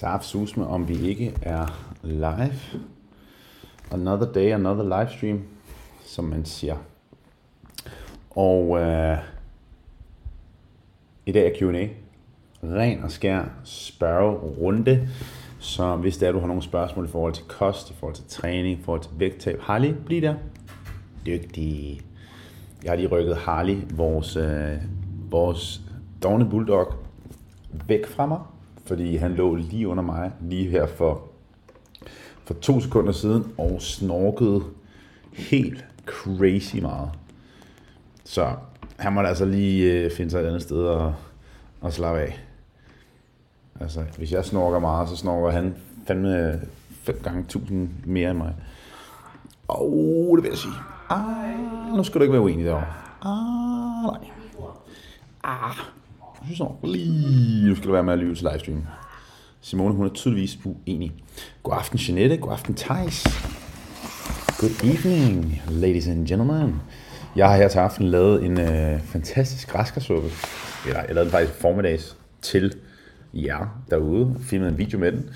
Saf Susme, om vi ikke er live. Another day, another livestream, som man siger. Og øh, i dag er Q&A. Ren og skær spørgerunde. Så hvis der er, du har nogle spørgsmål i forhold til kost, i forhold til træning, i forhold til vægttab, Harley, bliv der. Dygtig. Jeg har lige rykket Harley, vores, øh, vores dogne bulldog, væk fra mig, fordi han lå lige under mig, lige her for, for to sekunder siden, og snorkede helt crazy meget. Så han måtte altså lige øh, finde sig et andet sted og, og slappe af. Altså, hvis jeg snorker meget, så snorker han fandme øh, fem gange tusind mere end mig. Åh, oh, det vil jeg sige. Ah, nu skal du ikke være uenig derovre. Ah, nej. Ah, synes nok lige, nu skal du være med at lyve til livestream. Simone, hun er tydeligvis uenig. God aften, Jeanette. God aften, Thijs. Good evening, ladies and gentlemen. Jeg har her til aften lavet en øh, fantastisk græskarsuppe. Eller jeg lavede den faktisk formiddags til jer derude. Filmede en video med den.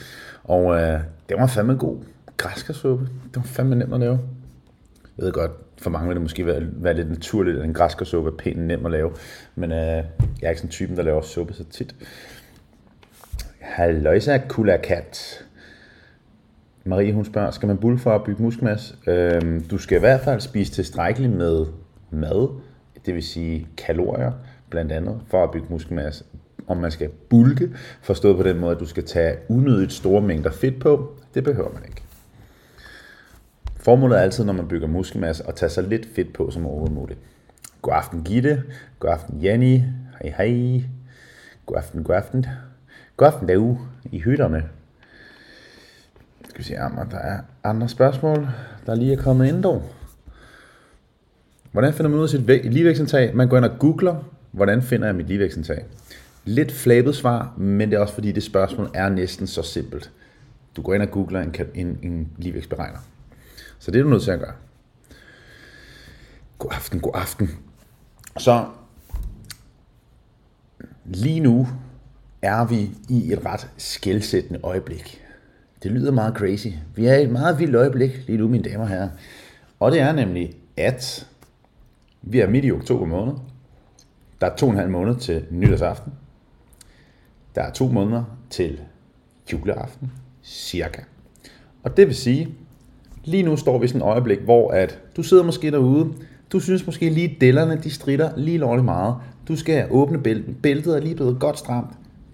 Og øh, det var fandme god græskarsuppe. Det var fandme nemt at lave. Jeg ved godt, for mange vil det måske være, være lidt naturligt, at en græskarsuppe er pænt nem at lave. Men øh, jeg er ikke sådan typen, der laver suppe så tit. Halløjsa, Kula Kat. Marie, hun spørger, skal man bulle for at bygge muskelmasse? Øhm, du skal i hvert fald spise tilstrækkeligt med mad, det vil sige kalorier, blandt andet, for at bygge muskelmasse. Om man skal bulke, forstået på den måde, at du skal tage unødigt store mængder fedt på, det behøver man ikke. Formålet er altid, når man bygger muskelmasse, at tage så lidt fedt på som overhovedet muligt. God aften Gitte, god aften Jenny, hej hej, god aften, god aften, god aften derude i hytterne. Skal vi se, om der er andre spørgsmål, der lige er kommet ind dog. Hvordan finder man ud af sit ligevægtsindtag? Man går ind og googler, hvordan finder jeg mit ligevægtsindtag? Lidt flabet svar, men det er også fordi det spørgsmål er næsten så simpelt. Du går ind og googler en, en, en ligevægtsberegner. Så det er du nødt til at gøre. God aften, god aften. Så lige nu er vi i et ret skældsættende øjeblik. Det lyder meget crazy. Vi er i et meget vildt øjeblik lige nu, mine damer og herrer. Og det er nemlig, at vi er midt i oktober måned. Der er to og en halv måned til nytårsaften. Der er to måneder til juleaften, cirka. Og det vil sige, lige nu står vi i sådan et øjeblik, hvor at du sidder måske derude, du synes måske lige dellerne, de strider lige lovligt meget. Du skal åbne bæltet, bæltet er lige blevet godt stramt,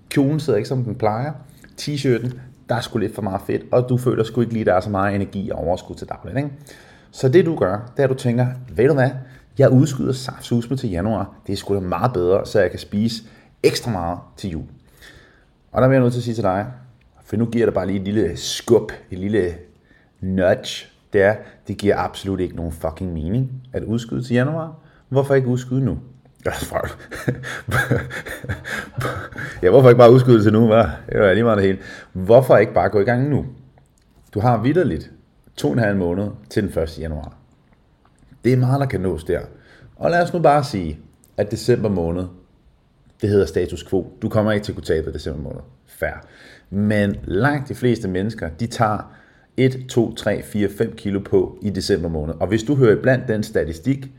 kjolen sidder ikke som den plejer, t-shirten, der er sgu lidt for meget fedt, og du føler sgu ikke lige, der er så meget energi og overskud til dagligt. Ikke? Så det du gør, det er, at du tænker, ved du hvad, jeg udskyder saftsusme til januar, det er sgu da meget bedre, så jeg kan spise ekstra meget til jul. Og der vil jeg nødt til at sige til dig, for nu giver det bare lige et lille skub, et lille nudge, det er, det giver absolut ikke nogen fucking mening at udskyde til januar. Hvorfor ikke udskyde nu? ja, hvorfor ikke bare udskyde til nu, hva? Det var lige meget det hele. Hvorfor ikke bare gå i gang nu? Du har vidderligt to og en halv måned til den 1. januar. Det er meget, der kan nås der. Og lad os nu bare sige, at december måned, det hedder status quo. Du kommer ikke til at kunne tabe december måned. Fair. Men langt de fleste mennesker, de tager 1, 2, 3, 4, 5 kilo på i december måned. Og hvis du hører blandt den statistik,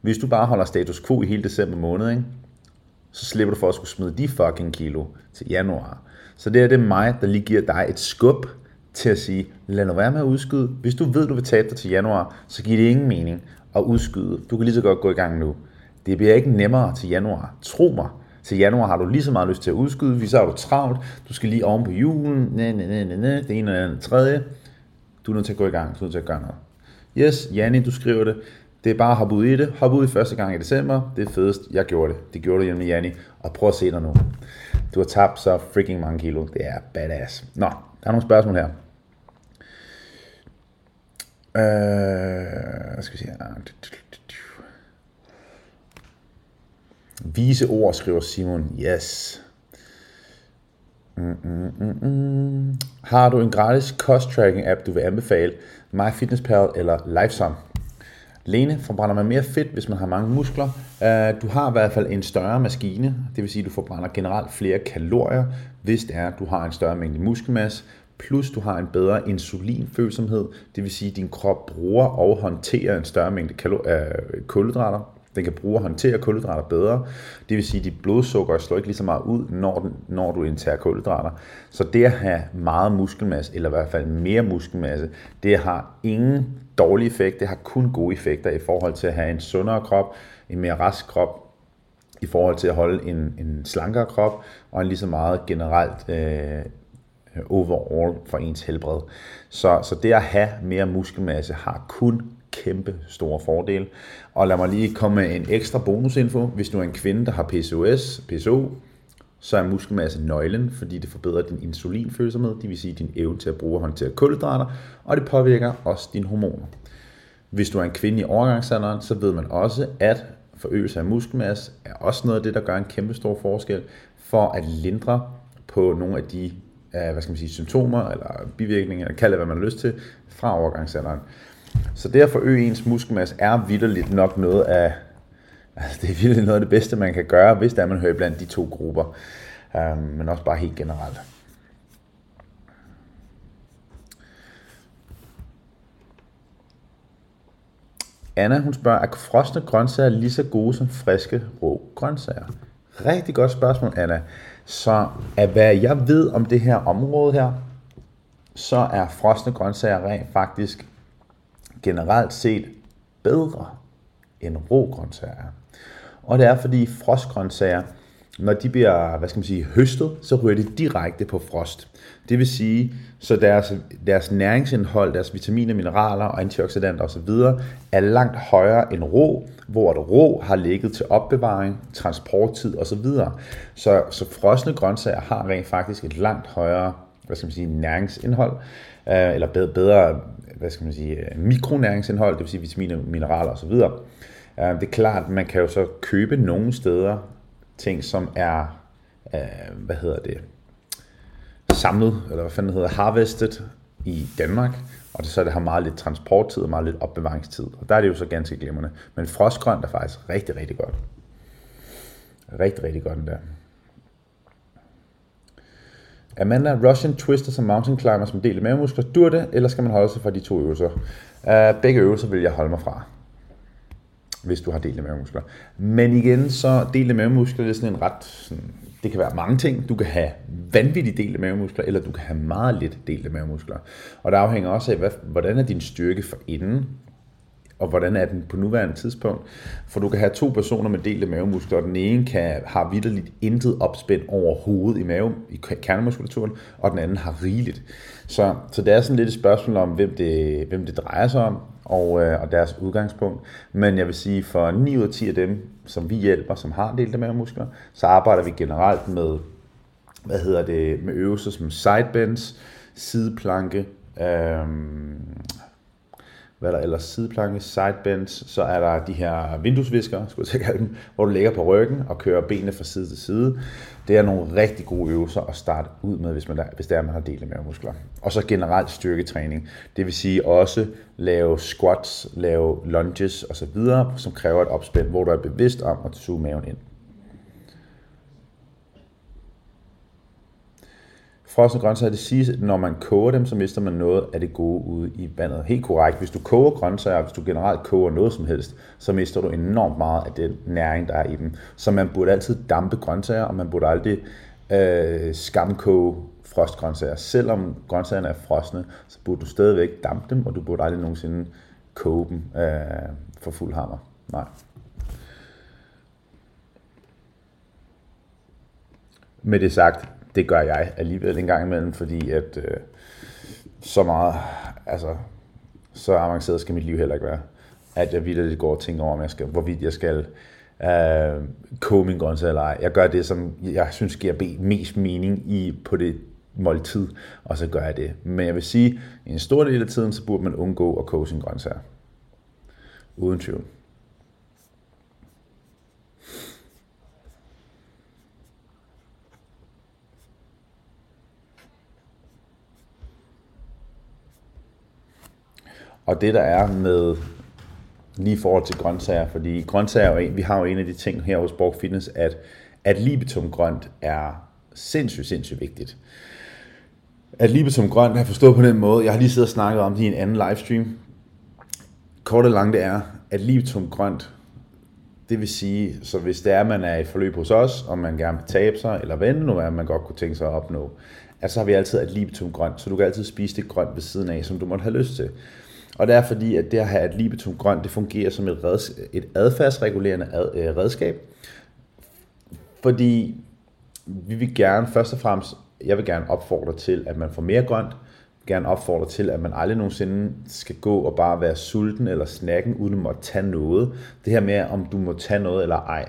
hvis du bare holder status quo i hele december måned, ikke, så slipper du for at skulle smide de fucking kilo til januar. Så det er det mig, der lige giver dig et skub til at sige, lad nu være med at udskyde. Hvis du ved, du vil tabe dig til januar, så giver det ingen mening at udskyde. Du kan lige så godt gå i gang nu. Det bliver ikke nemmere til januar. Tro mig. Til januar har du lige så meget lyst til at udskyde, hvis så er du travlt. Du skal lige oven på julen. Næ, næ, næ, næ, næ. Det ene eller andet tredje. Du er nødt til at gå i gang. Du er nødt til at gøre noget. Yes, Janni, du skriver det. Det er bare at hoppe ud i det. Hop ud i første gang i december. Det er fedest. Jeg gjorde det. Det gjorde du hjemme med Janni. Og prøv at se dig nu. Du har tabt så freaking mange kilo. Det er badass. Nå, der er nogle spørgsmål her. Øh, skal vi se Vise ord, skriver Simon. Yes. Mm, mm, mm, mm. Har du en gratis cost tracking app, du vil anbefale? MyFitnessPal eller Lifesum? Lene, forbrænder man mere fedt, hvis man har mange muskler? Uh, du har i hvert fald en større maskine, det vil sige, at du forbrænder generelt flere kalorier, hvis det er, at du har en større mængde muskelmasse, plus du har en bedre insulinfølsomhed, det vil sige, at din krop bruger og håndterer en større mængde øh, kulhydrater. Den kan bruge at håndtere kulhydrater bedre. Det vil sige, at dit blodsukker slår ikke lige så meget ud, når, den, når du indtager kulhydrater. Så det at have meget muskelmasse, eller i hvert fald mere muskelmasse, det har ingen dårlig effekt. Det har kun gode effekter i forhold til at have en sundere krop, en mere rask krop, i forhold til at holde en, en slankere krop, og en lige så meget generelt øh, overall for ens helbred. Så, så det at have mere muskelmasse har kun kæmpe store fordele. Og lad mig lige komme med en ekstra bonusinfo. Hvis du er en kvinde, der har PCOS, PSO, så er muskelmasse nøglen, fordi det forbedrer din insulinfølsomhed, det vil sige din evne til at bruge og håndtere kulhydrater, og det påvirker også dine hormoner. Hvis du er en kvinde i overgangsalderen, så ved man også, at forøgelse af muskelmasse er også noget af det, der gør en kæmpe stor forskel for at lindre på nogle af de øh, hvad skal man sige, symptomer eller bivirkninger, eller kald det, hvad man har lyst til, fra overgangsalderen. Så det at forøge ens muskelmasse er vidderligt nok noget af, altså det er virkelig noget af det bedste, man kan gøre, hvis der man hører blandt de to grupper, um, men også bare helt generelt. Anna, hun spørger, er frosne grøntsager lige så gode som friske rå grøntsager? Rigtig godt spørgsmål, Anna. Så af hvad jeg ved om det her område her, så er frosne grøntsager rent faktisk generelt set bedre end rågrøntsager. Og det er fordi frostgrøntsager, når de bliver, hvad skal man sige, høstet, så ryger de direkte på frost. Det vil sige, så deres, deres næringsindhold, deres vitaminer, mineraler og antioxidanter osv. er langt højere end rå, hvor det rå har ligget til opbevaring, transporttid osv. Så, så frosne grøntsager har rent faktisk et langt højere hvad skal man sige, næringsindhold, øh, eller bedre, bedre hvad skal man sige, øh, mikronæringsindhold, det vil sige vitaminer, mineraler osv. Det er klart, at man kan jo så købe nogle steder ting, som er, øh, hvad hedder det, samlet, eller hvad fanden hedder, harvested i Danmark, og det, så det har meget lidt transporttid og meget lidt opbevaringstid. Og der er det jo så ganske glimrende. Men frostgrønt er faktisk rigtig, rigtig godt. Rigtig, rigtig godt der. Amanda, Russian Twister som mountain climber som del af mavemuskler, dur det, eller skal man holde sig fra de to øvelser? Uh, begge øvelser vil jeg holde mig fra, hvis du har delte mavemuskler. Men igen, så delte mavemuskler det er sådan en ret, sådan, det kan være mange ting. Du kan have vanvittigt delte mavemuskler, eller du kan have meget lidt delte mavemuskler. Og det afhænger også af, hvad, hvordan er din styrke for inden, og hvordan er den på nuværende tidspunkt. For du kan have to personer med delte mavemuskler, og den ene kan, har vidderligt intet opspænd overhovedet i mave, i kernemuskulaturen, og den anden har rigeligt. Så, så det er sådan lidt et spørgsmål om, hvem det, hvem det drejer sig om, og, øh, og deres udgangspunkt. Men jeg vil sige, for 9 ud af 10 af dem, som vi hjælper, som har delte mavemuskler, så arbejder vi generelt med, hvad hedder det, med øvelser som sidebends, sideplanke, øh, hvad der ellers, sideplanke, sidebends, så er der de her vinduesvisker, skulle jeg kalde dem, hvor du ligger på ryggen og kører benene fra side til side. Det er nogle rigtig gode øvelser at starte ud med, hvis, man der, hvis det er, man har delt med muskler. Og så generelt styrketræning. Det vil sige også lave squats, lave lunges osv., som kræver et opspænd, hvor du er bevidst om at suge maven ind. Frosne grøntsager, det siges, at når man koger dem, så mister man noget af det gode ude i vandet. Helt korrekt. Hvis du koger grøntsager, hvis du generelt koger noget som helst, så mister du enormt meget af den næring, der er i dem. Så man burde altid dampe grøntsager, og man burde aldrig øh, skamkoge frostgrøntsager. Selvom grøntsagerne er frosne, så burde du stadigvæk dampe dem, og du burde aldrig nogensinde koge dem øh, for fuld hammer. Nej. Med det sagt, det gør jeg alligevel en gang imellem, fordi at øh, så meget, altså så avanceret skal mit liv heller ikke være, at jeg vildt går og tænker over, om jeg skal, hvorvidt jeg skal øh, koge min grøntsager eller ej. Jeg gør det, som jeg synes giver mest mening i på det måltid, og så gør jeg det. Men jeg vil sige, at i en stor del af tiden, så burde man undgå at koge sin grøntsager. Uden tvivl. Og det der er med lige i forhold til grøntsager, fordi grøntsager, er jo en- vi har jo en af de ting her hos Borg Fitness, at, at libitum grønt er sindssygt, sindssygt vigtigt. At libitum grønt har forstået på den måde, jeg har lige siddet og snakket om det i en anden livestream. Kort og langt det er, at libitum grønt, det vil sige, så hvis det er, at man er i forløb hos os, og man gerne vil tabe sig, eller vende nu, er, man godt kunne tænke sig at opnå, at så har vi altid et libitum grønt, så du kan altid spise det grønt ved siden af, som du måtte have lyst til. Og det er fordi, at det at have et libitum grønt, det fungerer som et, reds, et adfærdsregulerende ad, øh, redskab. Fordi vi vil gerne, først og fremmest, jeg vil gerne opfordre til, at man får mere grønt. Gerne opfordre til, at man aldrig nogensinde skal gå og bare være sulten eller snakken, uden at måtte tage noget. Det her med, om du må tage noget eller ej.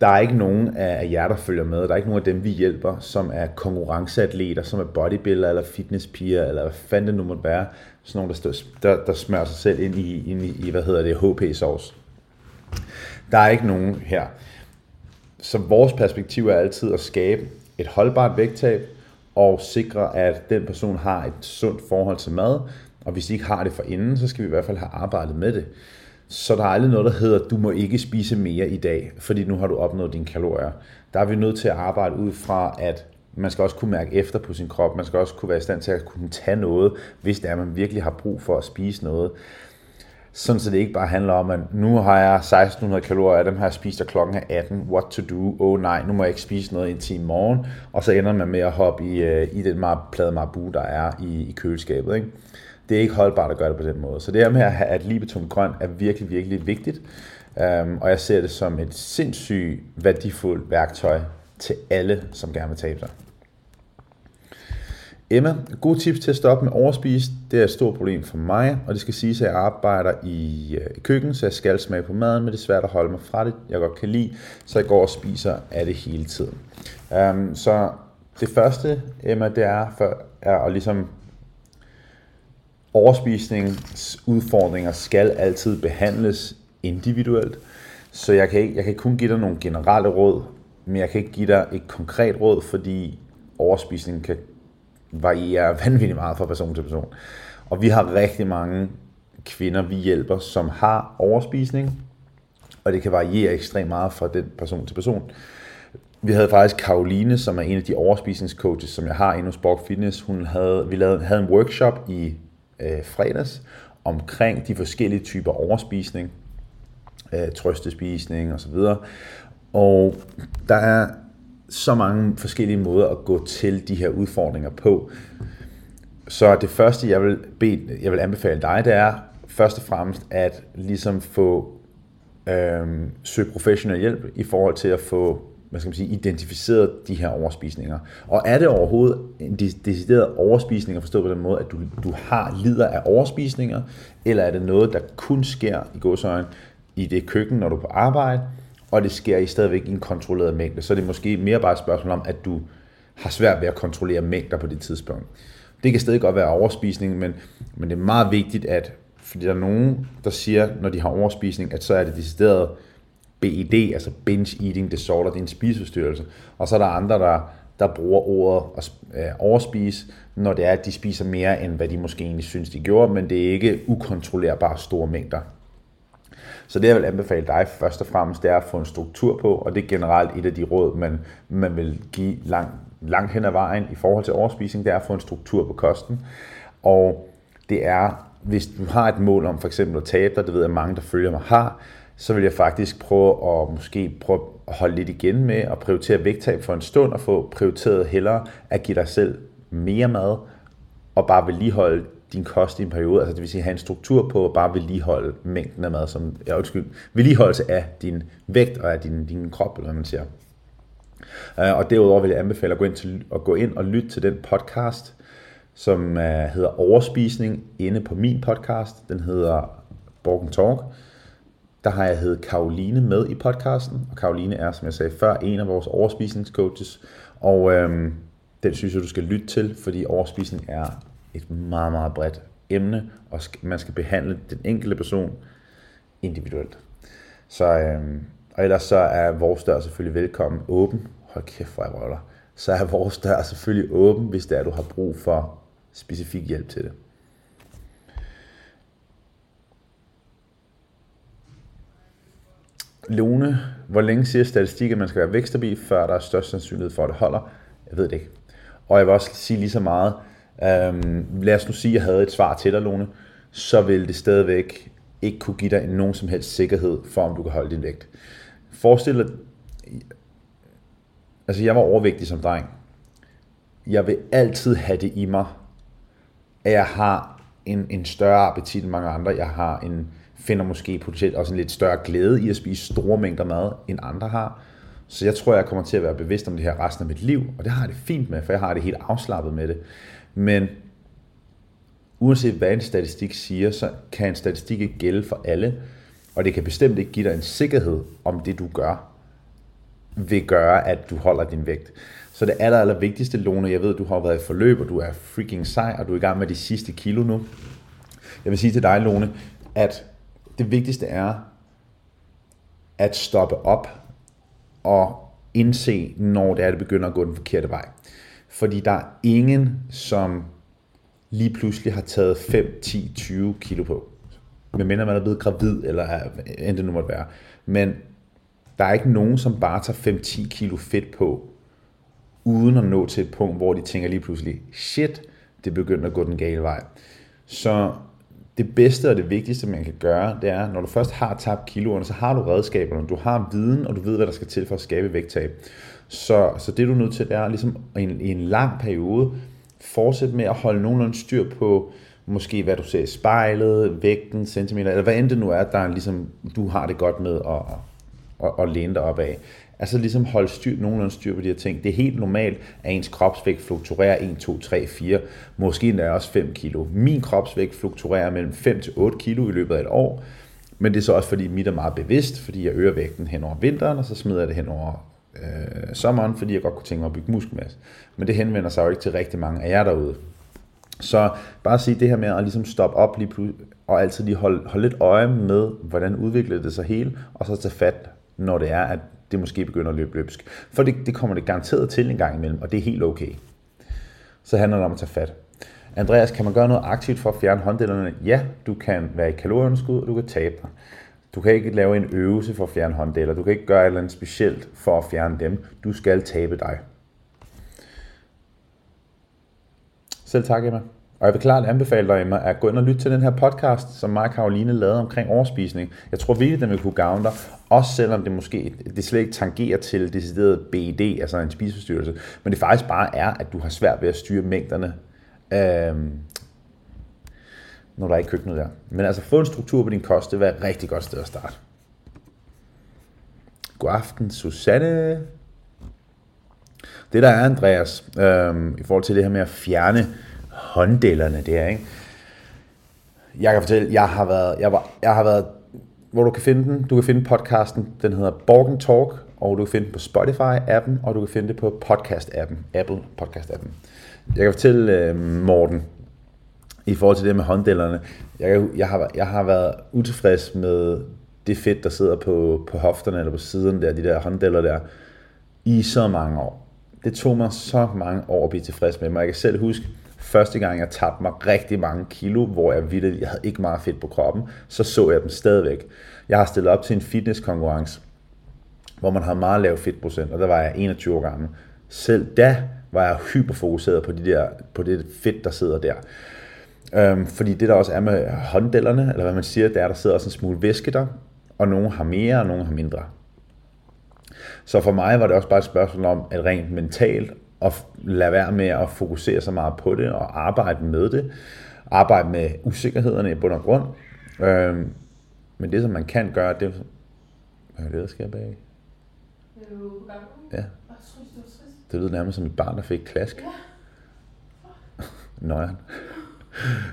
Der er ikke nogen af jer, der følger med. Der er ikke nogen af dem, vi hjælper, som er konkurrenceatleter, som er bodybuilder eller fitnesspiger, eller hvad fanden det nu måtte være. Sådan nogle, der, stå, der, der smører sig selv ind i, ind i, i hvad hedder det, HP-sovs. Der er ikke nogen her. Så vores perspektiv er altid at skabe et holdbart vægttab, og sikre, at den person har et sundt forhold til mad, og hvis de ikke har det for inden, så skal vi i hvert fald have arbejdet med det. Så der er aldrig noget, der hedder, du må ikke spise mere i dag, fordi nu har du opnået dine kalorier. Der er vi nødt til at arbejde ud fra, at man skal også kunne mærke efter på sin krop, man skal også kunne være i stand til at kunne tage noget, hvis det er, man virkelig har brug for at spise noget. Sådan så det ikke bare handler om, at nu har jeg 1600 kalorier, af dem har jeg spist, og klokken er 18, what to do, oh nej, nu må jeg ikke spise noget indtil i morgen, og så ender man med at hoppe i, øh, i den meget plade marbu, der er i, i køleskabet. Ikke? Det er ikke holdbart at gøre det på den måde. Så det her med at have et libetum grønt er virkelig, virkelig vigtigt, um, og jeg ser det som et sindssygt værdifuldt værktøj til alle, som gerne vil tabe sig. Emma, gode tips til at stoppe med overspise. Det er et stort problem for mig, og det skal siges, at jeg arbejder i, øh, i køkken, så jeg skal smage på maden, men det er svært at holde mig fra det, jeg godt kan lide, så jeg går og spiser af det hele tiden. Um, så det første, Emma, det er, for, er at ligesom overspisningsudfordringer skal altid behandles individuelt, så jeg kan, ikke, jeg kan kun give dig nogle generelle råd, men jeg kan ikke give dig et konkret råd, fordi overspisning kan variere vanvittigt meget fra person til person. Og vi har rigtig mange kvinder, vi hjælper, som har overspisning, og det kan variere ekstremt meget fra den person til person. Vi havde faktisk Karoline, som er en af de overspisningscoaches, som jeg har inde hos Borg Fitness. Hun havde, vi lavede, havde en workshop i øh, fredags omkring de forskellige typer overspisning, øh, trøstespisning osv. Og og der er så mange forskellige måder at gå til de her udfordringer på. Så det første, jeg vil, bede, jeg vil anbefale dig, det er først og fremmest at ligesom få øhm, søge professionel hjælp i forhold til at få hvad skal man sige, identificeret de her overspisninger. Og er det overhovedet en decideret overspisning at forstå på den måde, at du, du har lider af overspisninger, eller er det noget, der kun sker i godsøjen i det køkken, når du er på arbejde, og det sker i stadigvæk i en kontrolleret mængde, så er det måske mere bare et spørgsmål om, at du har svært ved at kontrollere mængder på det tidspunkt. Det kan stadig godt være overspisning, men, men det er meget vigtigt, at fordi der er nogen, der siger, når de har overspisning, at så er det decideret BED, altså Binge Eating Disorder, det er en spiseforstyrrelse. Og så er der andre, der, der bruger ordet at øh, overspise, når det er, at de spiser mere, end hvad de måske egentlig synes, de gjorde, men det er ikke ukontrollerbare store mængder. Så det jeg vil anbefale dig først og fremmest, det er at få en struktur på, og det er generelt et af de råd, man, man vil give langt, langt hen ad vejen i forhold til overspisning, det er at få en struktur på kosten. Og det er, hvis du har et mål om for eksempel at tabe dig, det ved jeg mange, der følger mig har, så vil jeg faktisk prøve at måske prøve at holde lidt igen med at prioritere vægttab for en stund og få prioriteret hellere at give dig selv mere mad og bare vedligeholde din kost i en periode, altså det vil sige have en struktur på at bare vedligeholde mængden af mad, som, ja, undskyld, vedligeholdelse af din vægt og af din, din krop, eller hvad man siger. Øh, og derudover vil jeg anbefale at gå ind, til, at gå ind og lytte til den podcast, som øh, hedder Overspisning, inde på min podcast. Den hedder Borgen Talk. Der har jeg heddet Karoline med i podcasten, og Karoline er, som jeg sagde før, en af vores overspisningscoaches, og øhm, den synes jeg, du skal lytte til, fordi overspisning er et meget, meget bredt emne, og man skal behandle den enkelte person individuelt. Så, øh, og ellers så er vores dør selvfølgelig velkommen åben. Hold kæft, hvor jeg røller. Så er vores dør selvfølgelig åben, hvis det er, du har brug for specifik hjælp til det. Lone, hvor længe siger statistik, at man skal være vækstabil, før der er størst sandsynlighed for, at det holder? Jeg ved det ikke. Og jeg vil også sige lige så meget, øhm, lad os nu sige, at jeg havde et svar til dig, Lone, så vil det stadigvæk ikke kunne give dig nogen som helst sikkerhed for, om du kan holde din vægt. Forestil dig, altså jeg var overvægtig som dreng. Jeg vil altid have det i mig, at jeg har en, en større appetit end mange andre. Jeg har en, finder måske potentielt også en lidt større glæde i at spise store mængder mad, end andre har. Så jeg tror, jeg kommer til at være bevidst om det her resten af mit liv, og det har jeg det fint med, for jeg har det helt afslappet med det. Men uanset hvad en statistik siger, så kan en statistik ikke gælde for alle, og det kan bestemt ikke give dig en sikkerhed om det, du gør, vil gøre, at du holder din vægt. Så det aller, aller vigtigste, Lone, jeg ved, du har været i forløb, og du er freaking sej, og du er i gang med de sidste kilo nu. Jeg vil sige til dig, Lone, at det vigtigste er at stoppe op og indse, når det er, det begynder at gå den forkerte vej. Fordi der er ingen, som lige pludselig har taget 5, 10, 20 kilo på. Medmindre man er blevet gravid, eller end det nu måtte være. Men der er ikke nogen, som bare tager 5-10 kilo fedt på, uden at nå til et punkt, hvor de tænker lige pludselig, shit, det begynder at gå den gale vej. Så det bedste og det vigtigste, man kan gøre, det er, når du først har tabt kiloerne, så har du redskaberne, du har viden, og du ved, hvad der skal til for at skabe vægttab. Så, så det du er nødt til, det er ligesom i en, i en lang periode, fortsætte med at holde nogenlunde styr på, måske hvad du ser i spejlet, vægten, centimeter, eller hvad end det nu er, der ligesom, du har det godt med at, at, at læne dig op af. Altså ligesom holde styr, nogenlunde styr på de her ting. Det er helt normalt, at ens kropsvægt fluktuerer 1, 2, 3, 4, måske endda også 5 kilo. Min kropsvægt fluktuerer mellem 5 til 8 kilo i løbet af et år, men det er så også fordi mit er meget bevidst, fordi jeg øger vægten hen over vinteren, og så smider jeg det hen over øh, sommeren, fordi jeg godt kunne tænke mig at bygge muskelmasse. Men det henvender sig jo ikke til rigtig mange af jer derude. Så bare sige det her med at ligesom stoppe op lige pludselig, og altid lige holde, holde lidt øje med, hvordan udvikler det sig hele, og så tage fat, når det er, at det måske begynder at løbe løbsk. For det, det kommer det garanteret til en gang imellem, og det er helt okay. Så handler det om at tage fat. Andreas, kan man gøre noget aktivt for at fjerne hånddellerne? Ja, du kan være i kalorieunderskud, og du kan tabe dig. Du kan ikke lave en øvelse for at fjerne hånddeler. Du kan ikke gøre et eller andet specielt for at fjerne dem. Du skal tabe dig. Selv tak, Emma. Og jeg vil klart anbefale dig, Emma, at gå ind og lytte til den her podcast, som mig og Karoline lavede omkring overspisning. Jeg tror virkelig, den vil kunne gavne dig, også selvom det måske det slet ikke tangerer til decideret BED, altså en spiseforstyrrelse, men det faktisk bare er, at du har svært ved at styre mængderne, øhm, når der er i køkkenet der. Men altså få en struktur på din kost, det vil være et rigtig godt sted at starte. God aften, Susanne. Det der er, Andreas, øhm, i forhold til det her med at fjerne hånddellerne der, ikke? Jeg kan fortælle, jeg har været, jeg, var, jeg har været, hvor du kan finde den, du kan finde podcasten, den hedder Borgen Talk, og du kan finde den på Spotify-appen, og du kan finde det på podcast-appen, Apple Podcast-appen. Jeg kan fortælle øh, Morten, i forhold til det med hånddellerne, jeg, jeg, har, jeg har været utilfreds med det fedt, der sidder på, på hofterne eller på siden der, de der hånddeller der, i så mange år. Det tog mig så mange år at blive tilfreds med mig. Jeg kan selv huske, første gang jeg tabte mig rigtig mange kilo, hvor jeg ville, jeg havde ikke meget fedt på kroppen, så så jeg dem stadigvæk. Jeg har stillet op til en fitnesskonkurrence, hvor man har meget lav fedtprocent, og der var jeg 21 år gammel. Selv da var jeg hyperfokuseret på, de der, på det fedt, der sidder der. Øhm, fordi det der også er med hånddellerne, eller hvad man siger, det er, der sidder også en smule væske der, og nogle har mere, og nogle har mindre. Så for mig var det også bare et spørgsmål om, at rent mentalt og lade være med at fokusere så meget på det og arbejde med det. Arbejde med usikkerhederne i bund og grund. Øhm, men det, som man kan gøre, det... Hvad er det, der sker bag? Ja. Det lyder nærmest som et barn, der fik klask. Nøjeren.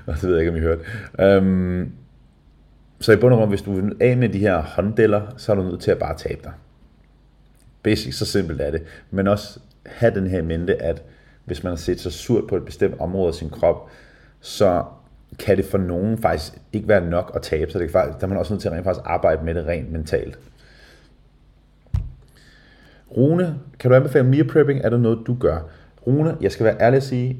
og det ved jeg ikke, om I hørte. Øhm, så i bund og grund, hvis du vil af med de her hånddeller, så er du nødt til at bare tabe dig. Basic, så simpelt er det. Men også have den her mente, at hvis man har set sig surt på et bestemt område af sin krop, så kan det for nogen faktisk ikke være nok at tabe sig. Det faktisk, der er man også nødt til at rent faktisk arbejde med det rent mentalt. Rune, kan du anbefale meal prepping? Er det noget, du gør? Rune, jeg skal være ærlig at sige,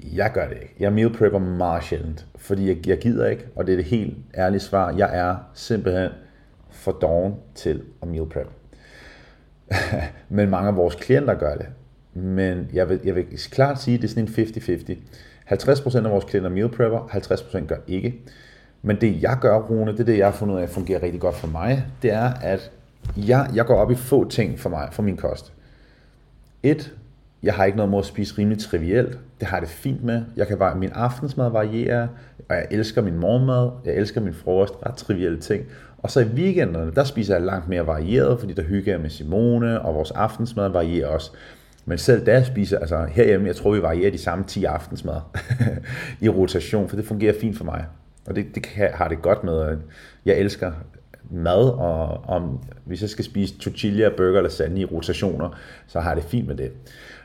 jeg gør det ikke. Jeg meal prepper meget sjældent, fordi jeg, jeg gider ikke, og det er det helt ærlige svar. Jeg er simpelthen for doven til at meal prep. Men mange af vores klienter gør det. Men jeg vil, jeg vil klart sige, at det er sådan en 50-50. 50% af vores klienter meal prepper, 50% gør ikke. Men det jeg gør, Rune, det er det, jeg har fundet ud af, fungerer rigtig godt for mig, det er, at jeg, jeg går op i få ting for mig, for min kost. Et, jeg har ikke noget mod at spise rimelig trivielt. Det har jeg det fint med. Jeg kan, min aftensmad variere, og jeg elsker min morgenmad, jeg elsker min frokost, ret trivielle ting. Og så i weekenderne, der spiser jeg langt mere varieret, fordi der hygger jeg med Simone, og vores aftensmad varierer også. Men selv da jeg spiser, altså herhjemme, jeg tror vi varierer de samme 10 aftensmad i rotation, for det fungerer fint for mig. Og det, det kan, har det godt med. Jeg elsker mad, og om, hvis jeg skal spise tortilla, burger, eller lasagne i rotationer, så har det fint med det.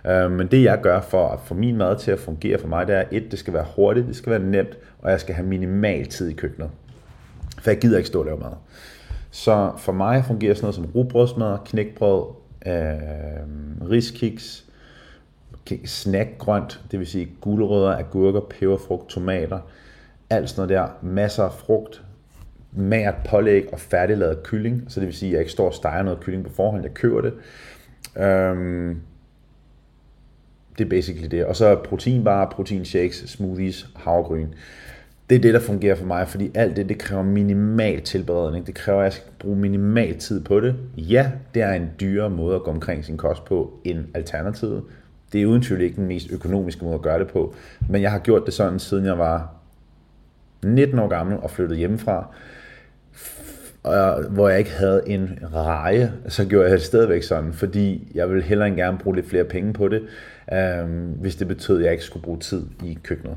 Øh, men det jeg gør for at få min mad til at fungere for mig, det er, et, det skal være hurtigt, det skal være nemt, og jeg skal have minimal tid i køkkenet. For jeg gider ikke stå og lave mad. Så for mig fungerer sådan noget som rugbrødsmad, knækbrød, øh, riskiks, snackgrønt, det vil sige gulerødder, agurker, peberfrugt, tomater, alt sådan noget der, masser af frugt, mært pålæg og færdiglavet kylling, så det vil sige, at jeg ikke står og steger noget kylling på forhånd, jeg køber det. Øhm, det er basically det. Og så proteinbar, protein shakes, smoothies, havregryn. Det er det, der fungerer for mig, fordi alt det, det kræver minimal tilberedning. Det kræver, at jeg skal bruge minimal tid på det. Ja, det er en dyrere måde at gå omkring sin kost på end alternativet. Det er uden tvivl ikke den mest økonomiske måde at gøre det på. Men jeg har gjort det sådan, siden jeg var 19 år gammel og flyttede hjemmefra og, hvor jeg ikke havde en reje, så gjorde jeg det stadigvæk sådan, fordi jeg ville hellere end gerne bruge lidt flere penge på det, øh, hvis det betød, at jeg ikke skulle bruge tid i køkkenet.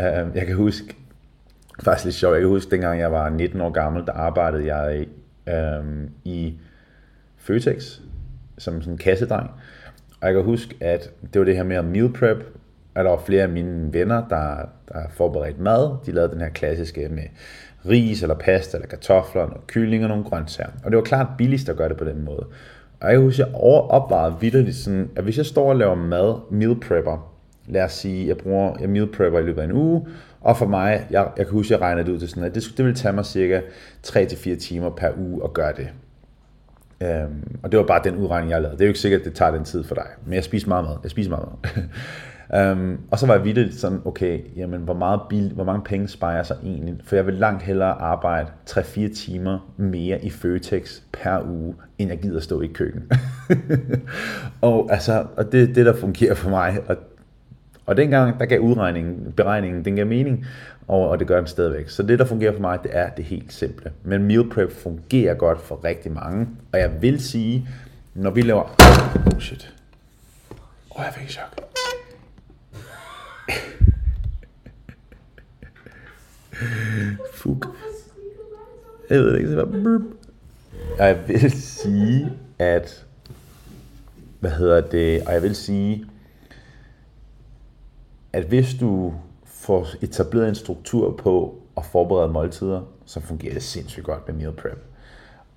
Øh, jeg kan huske, faktisk lidt sjovt, jeg kan huske, dengang jeg var 19 år gammel, der arbejdede jeg øhm, i Føtex, som sådan en kassedreng. Og jeg kan huske, at det var det her med meal prep, at der var flere af mine venner, der, der forberedte mad. De lavede den her klassiske med ris eller pasta eller kartofler, og kylling og nogle grøntsager. Og det var klart billigst at gøre det på den måde. Og jeg husker, at jeg opvejede vidderligt sådan, at hvis jeg står og laver mad, meal prepper, lad os sige, jeg bruger jeg meal prepper i løbet af en uge, og for mig, jeg, jeg kan huske, at jeg regnede det ud til sådan, at det, det ville tage mig cirka 3-4 timer per uge at gøre det. Øhm, og det var bare den udregning, jeg lavede. Det er jo ikke sikkert, at det tager den tid for dig. Men jeg spiser meget mad. Jeg spiser meget mad. øhm, og så var jeg vildt sådan, okay, jamen, hvor, meget bil, hvor mange penge sparer jeg så egentlig? For jeg vil langt hellere arbejde 3-4 timer mere i Føtex per uge, end jeg gider stå i køkken. og altså, og det er det, der fungerer for mig. Og, og dengang, der gav udregningen, beregningen, den gav mening, og, og det gør den stadigvæk. Så det, der fungerer for mig, det er det helt simple. Men meal prep fungerer godt for rigtig mange, og jeg vil sige, når vi laver... Oh shit. Åh, oh, jeg fik chok. Fuck. Jeg ved ikke, det var. Jeg vil sige, at... Hvad hedder det? Og jeg vil sige, at hvis du får etableret en struktur på at forberede måltider, så fungerer det sindssygt godt med meal prep.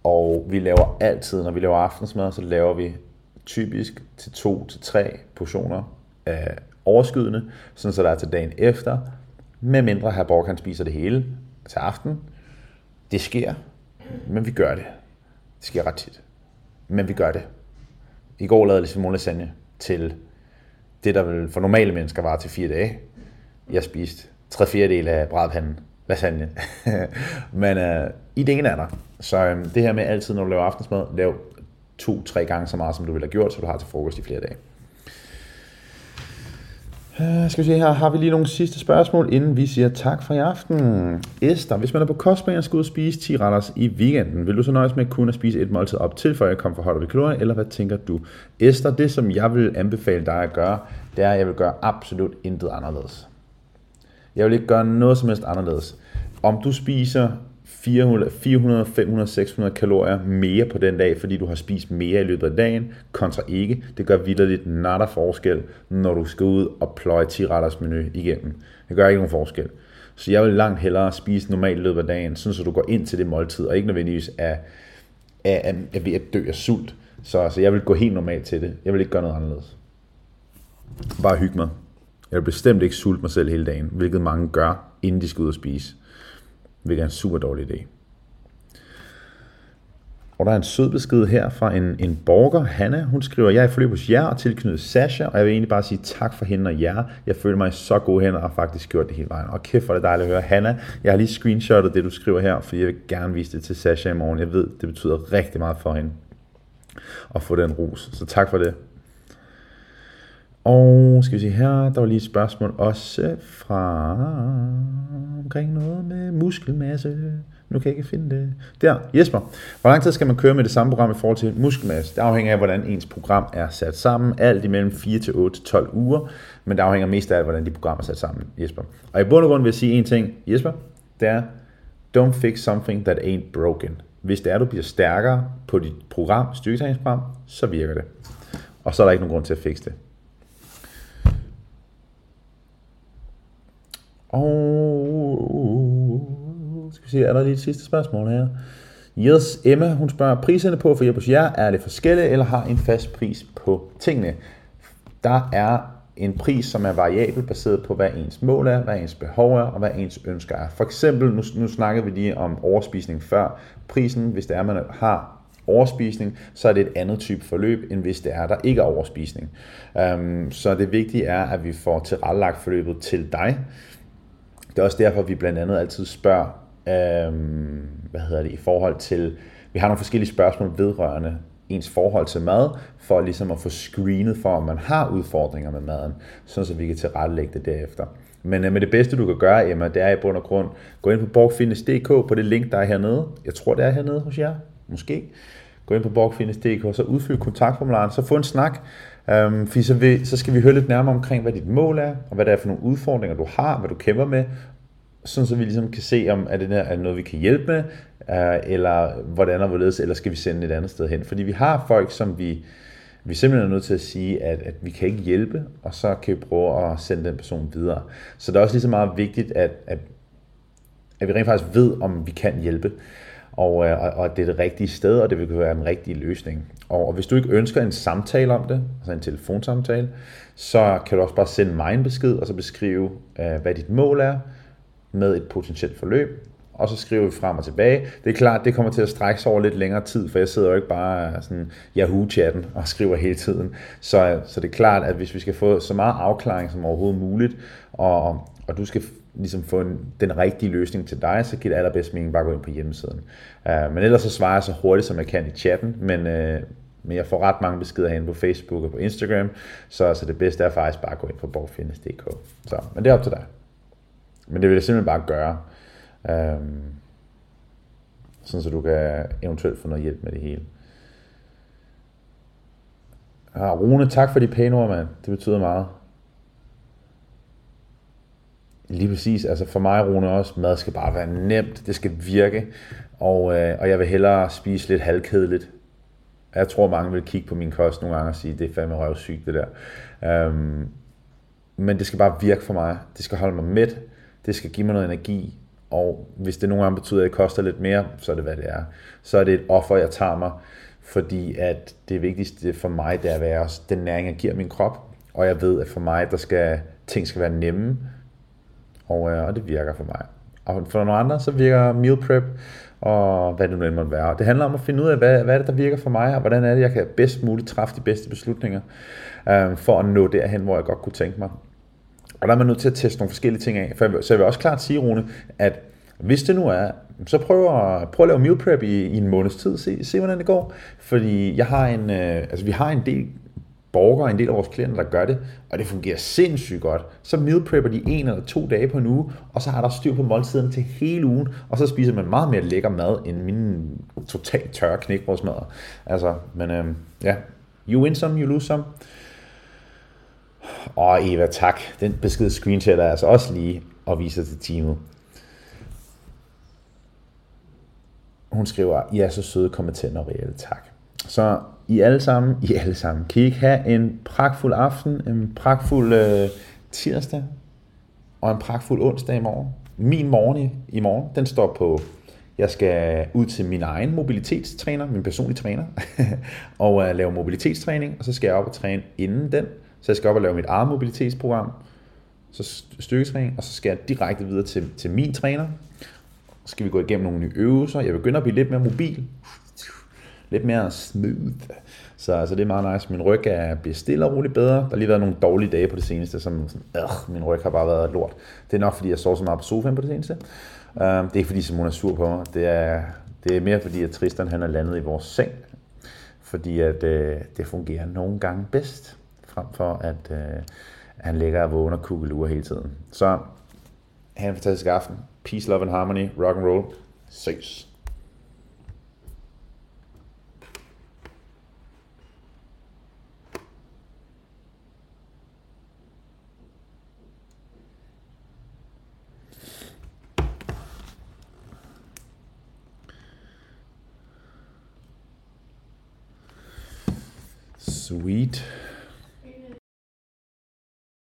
Og vi laver altid, når vi laver aftensmad, så laver vi typisk til to til tre portioner af overskydende, sådan så der er til dagen efter, med mindre herr Borg han spiser det hele til aften. Det sker, men vi gør det. Det sker ret tit. Men vi gør det. I går lavede jeg Simone lasagne til det, der vil for normale mennesker var til fire dage. Jeg spiste tre fjerdedel af brædpanden lasagne. men øh, uh, ideen er der. Så øh, det her med altid, når du laver aftensmad, lav to-tre gange så meget, som du ville have gjort, så du har til frokost i flere dage. Uh, skal vi se her, har vi lige nogle sidste spørgsmål, inden vi siger tak for i aften. Esther, hvis man er på kostbanen og skal ud og spise 10 retters i weekenden, vil du så nøjes med kun at spise et måltid op til, før jeg kommer for højt ved kalorier, eller hvad tænker du? Esther, det som jeg vil anbefale dig at gøre, det er, at jeg vil gøre absolut intet anderledes. Jeg vil ikke gøre noget som helst anderledes. Om du spiser 400, 400, 500, 600 kalorier mere på den dag, fordi du har spist mere i løbet af dagen, kontra ikke. Det gør vidderligt natter forskel, når du skal ud og pløje 10 retters menu igennem. Det gør ikke nogen forskel. Så jeg vil langt hellere spise normalt i løbet af dagen, sådan så du går ind til det måltid, og ikke nødvendigvis er, er, er, er ved at dø af sult. Så altså, jeg vil gå helt normalt til det. Jeg vil ikke gøre noget anderledes. Bare hygge mig. Jeg vil bestemt ikke sulte mig selv hele dagen, hvilket mange gør, inden de skal ud og spise hvilket er en super dårlig idé. Og der er en sød besked her fra en, en borger, Hanna. Hun skriver, jeg er i forløb hos jer og tilknyttet Sasha, og jeg vil egentlig bare sige tak for hende og jer. Jeg føler mig i så gode hænder og har faktisk gjort det hele vejen. Og kæft, hvor er det dejligt at høre. Hanna, jeg har lige screenshotet det, du skriver her, for jeg vil gerne vise det til Sasha i morgen. Jeg ved, det betyder rigtig meget for hende at få den ros. Så tak for det. Og skal vi se her, der var lige et spørgsmål også fra omkring noget med muskelmasse. Nu kan jeg ikke finde det. Der, Jesper. Hvor lang tid skal man køre med det samme program i forhold til muskelmasse? Det afhænger af, hvordan ens program er sat sammen. Alt imellem 4 til 8 til 12 uger. Men det afhænger mest af, hvordan de programmer er sat sammen, Jesper. Og i bund og grund vil jeg sige en ting, Jesper. Det er, don't fix something that ain't broken. Hvis det er, du bliver stærkere på dit program, styrketræningsprogram, så virker det. Og så er der ikke nogen grund til at fikse det. Og skal vi se, er der lige et sidste spørgsmål her? Yes, Emma, hun spørger, priserne på for hjælp hos jer, er det forskellige, eller har en fast pris på tingene? Der er en pris, som er variabel, baseret på, hvad ens mål er, hvad ens behov er, og hvad ens ønsker er. For eksempel, nu, nu snakkede vi lige om overspisning før. Prisen, hvis det er, man har overspisning, så er det et andet type forløb, end hvis det er, der ikke er overspisning. Um, så det vigtige er, at vi får tilrettelagt forløbet til dig. Det er også derfor, vi blandt andet altid spørger, øh, hvad hedder det, i forhold til, vi har nogle forskellige spørgsmål vedrørende ens forhold til mad, for ligesom at få screenet for, om man har udfordringer med maden, sådan så vi kan tilrettelægge det derefter. Men øh, med det bedste, du kan gøre, Emma, det er i bund og grund, gå ind på borgfitness.dk på det link, der er hernede. Jeg tror, det er hernede hos jer. Måske. Gå ind på borgfitness.dk, så udfyld kontaktformularen, så få en snak. Um, fordi så, vil, så skal vi høre lidt nærmere omkring, hvad dit mål er, og hvad det er for nogle udfordringer, du har, hvad du kæmper med, sådan så vi ligesom kan se, om er det, der, er det noget, vi kan hjælpe med, uh, eller hvordan og hvorledes, eller skal vi sende et andet sted hen. Fordi vi har folk, som vi, vi simpelthen er nødt til at sige, at, at vi kan ikke hjælpe, og så kan vi prøve at sende den person videre. Så det er også lige så meget vigtigt, at, at, at vi rent faktisk ved, om vi kan hjælpe og, øh, og, og det er det rigtige sted, og det vil være den rigtige løsning. Og, og hvis du ikke ønsker en samtale om det, altså en telefonsamtale, så kan du også bare sende mig en besked, og så beskrive, øh, hvad dit mål er med et potentielt forløb, og så skriver vi frem og tilbage. Det er klart, det kommer til at strække sig over lidt længere tid, for jeg sidder jo ikke bare øh, sådan Yahoo-chatten og skriver hele tiden. Så, øh, så det er klart, at hvis vi skal få så meget afklaring som overhovedet muligt, og, og du skal ligesom få en, den rigtige løsning til dig, så giver det allerbedst mening bare at gå ind på hjemmesiden. Uh, men ellers så svarer jeg så hurtigt, som jeg kan i chatten, men, uh, men jeg får ret mange beskeder herinde på Facebook og på Instagram, så, så det bedste er faktisk bare at gå ind på borgfitness.dk. Så, men det er op til dig. Men det vil jeg simpelthen bare gøre, Uh, sådan så du kan eventuelt få noget hjælp med det hele. Ah, Rune, tak for de pæne ord, mand. Det betyder meget. Lige præcis. Altså for mig, Rune, også, mad skal bare være nemt. Det skal virke. Og, øh, og jeg vil hellere spise lidt halvkedeligt. Jeg tror, mange vil kigge på min kost nogle gange og sige, det er fandme røvsygt, det der. Øhm, men det skal bare virke for mig. Det skal holde mig mæt. Det skal give mig noget energi. Og hvis det nogle gange betyder, at det koster lidt mere, så er det, hvad det er. Så er det et offer, jeg tager mig. Fordi at det vigtigste for mig, det er at være den næring, jeg giver min krop. Og jeg ved, at for mig, der skal, ting skal være nemme og, øh, og det virker for mig. Og for nogle andre, så virker meal prep, og hvad det nu end måtte være. Det handler om at finde ud af, hvad, hvad er det, der virker for mig, og hvordan er det, jeg kan bedst muligt træffe de bedste beslutninger, øh, for at nå derhen, hvor jeg godt kunne tænke mig. Og der er man nødt til at teste nogle forskellige ting af. For, så jeg vil også klart sige, Rune, at hvis det nu er, så prøv at, prøv at lave meal prep i, i en måneds tid. Se, se, hvordan det går. Fordi jeg har en, øh, altså, vi har en del borgere, en del af vores klienter, der gør det, og det fungerer sindssygt godt. Så meal prepper de en eller to dage på en uge, og så har der styr på måltiden til hele ugen, og så spiser man meget mere lækker mad, end min totalt tørre knækbrødsmad. Altså, men øhm, ja, you win some, you lose some. Og Eva, tak. Den besked screenshot er altså også lige og viser til teamet. Hun skriver, I er så søde, kompetente og reelle, tak. Så i alle sammen, I alle sammen, kan I ikke have en pragtfuld aften, en pragtfuld øh, tirsdag og en pragtfuld onsdag i morgen. Min morgen i, i morgen, den står på, jeg skal ud til min egen mobilitetstræner, min personlige træner, og øh, lave mobilitetstræning, og så skal jeg op og træne inden den. Så jeg skal op og lave mit eget mobilitetsprogram, så styrketræning, og så skal jeg direkte videre til, til min træner. Så skal vi gå igennem nogle nye øvelser. Jeg begynder at blive lidt mere mobil, lidt mere smooth. Så altså, det er meget nice. Min ryg er, bliver stille og roligt bedre. Der har lige været nogle dårlige dage på det seneste, som sådan, øh, min ryg har bare været lort. Det er nok, fordi jeg sover så meget på sofaen på det seneste. Uh, det er ikke, fordi Simon er sur på mig. Det er, det er mere fordi, at Tristan han er landet i vores seng. Fordi at øh, det fungerer nogle gange bedst, frem for at øh, han ligger og vågner kuglelurer hele tiden. Så have en fantastisk aften. Peace, love and harmony. Rock and roll. Ses. Sweet.